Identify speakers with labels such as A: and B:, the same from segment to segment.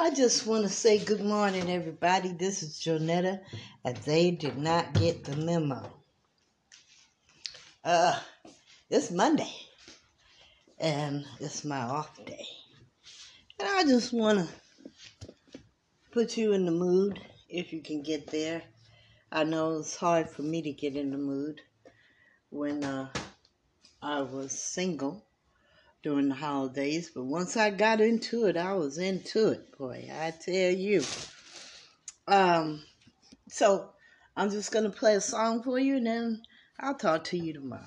A: I just want to say good morning, everybody. This is Jonetta, and they did not get the memo. Uh, it's Monday, and it's my off day. And I just want to put you in the mood if you can get there. I know it's hard for me to get in the mood when uh, I was single during the holidays, but once I got into it, I was into it, boy. I tell you. Um, so I'm just gonna play a song for you, and then I'll talk to you tomorrow.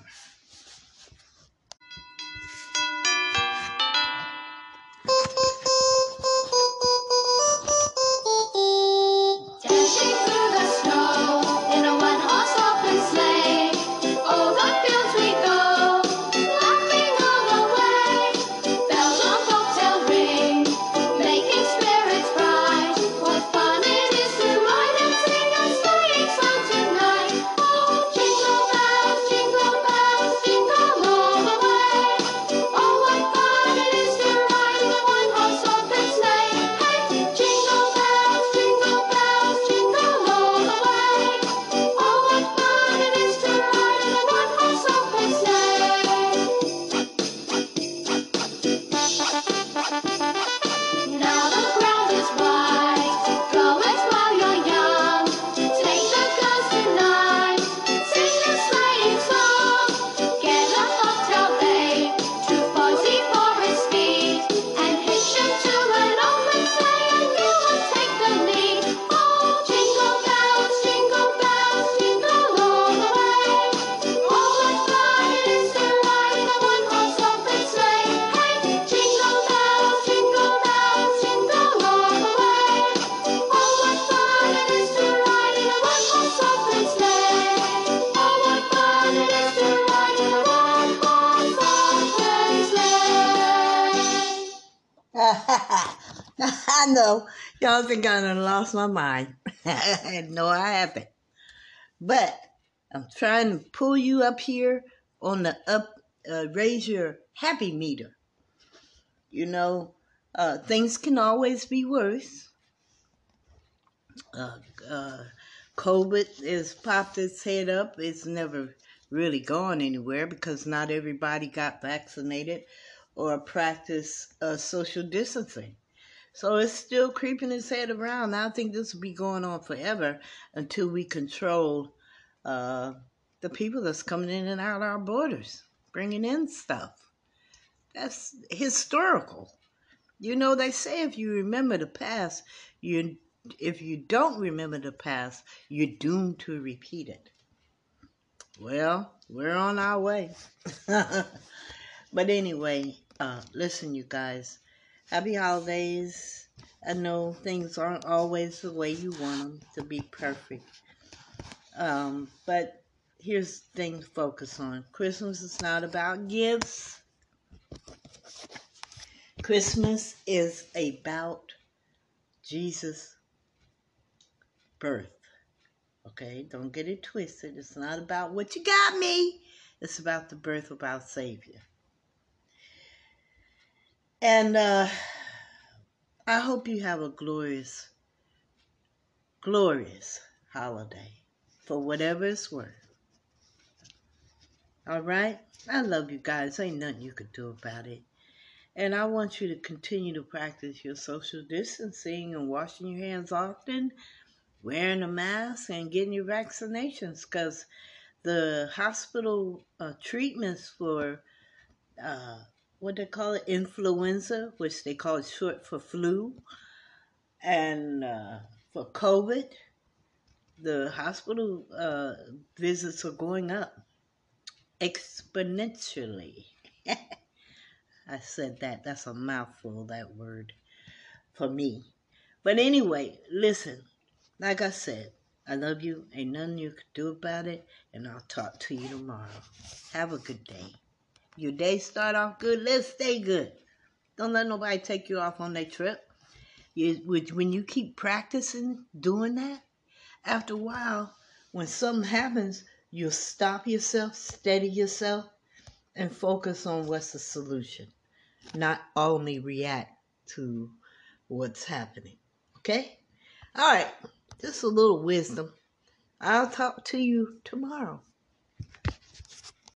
A: I know y'all think I done lost my mind. no, I haven't. But I'm trying to pull you up here on the up, uh, raise your happy meter. You know, uh, things can always be worse. Uh, uh, COVID has popped its head up. It's never really gone anywhere because not everybody got vaccinated or practiced uh, social distancing. So it's still creeping its head around. I think this will be going on forever until we control uh, the people that's coming in and out our borders, bringing in stuff. That's historical. You know, they say if you remember the past, you if you don't remember the past, you're doomed to repeat it. Well, we're on our way. but anyway, uh, listen, you guys. Happy holidays. I know things aren't always the way you want them to be perfect. Um, but here's the thing to focus on Christmas is not about gifts, Christmas is about Jesus' birth. Okay, don't get it twisted. It's not about what you got me, it's about the birth of our Savior. And uh, I hope you have a glorious, glorious holiday for whatever it's worth. All right? I love you guys. Ain't nothing you could do about it. And I want you to continue to practice your social distancing and washing your hands often, wearing a mask, and getting your vaccinations because the hospital uh, treatments for uh, what they call it, influenza, which they call it short for flu, and uh, for COVID, the hospital uh, visits are going up exponentially. I said that. That's a mouthful, that word, for me. But anyway, listen, like I said, I love you. Ain't nothing you can do about it. And I'll talk to you tomorrow. Have a good day. Your day start off good. Let's stay good. Don't let nobody take you off on their trip. You, when you keep practicing doing that, after a while, when something happens, you'll stop yourself, steady yourself, and focus on what's the solution. Not only react to what's happening. Okay? All right. Just a little wisdom. I'll talk to you tomorrow.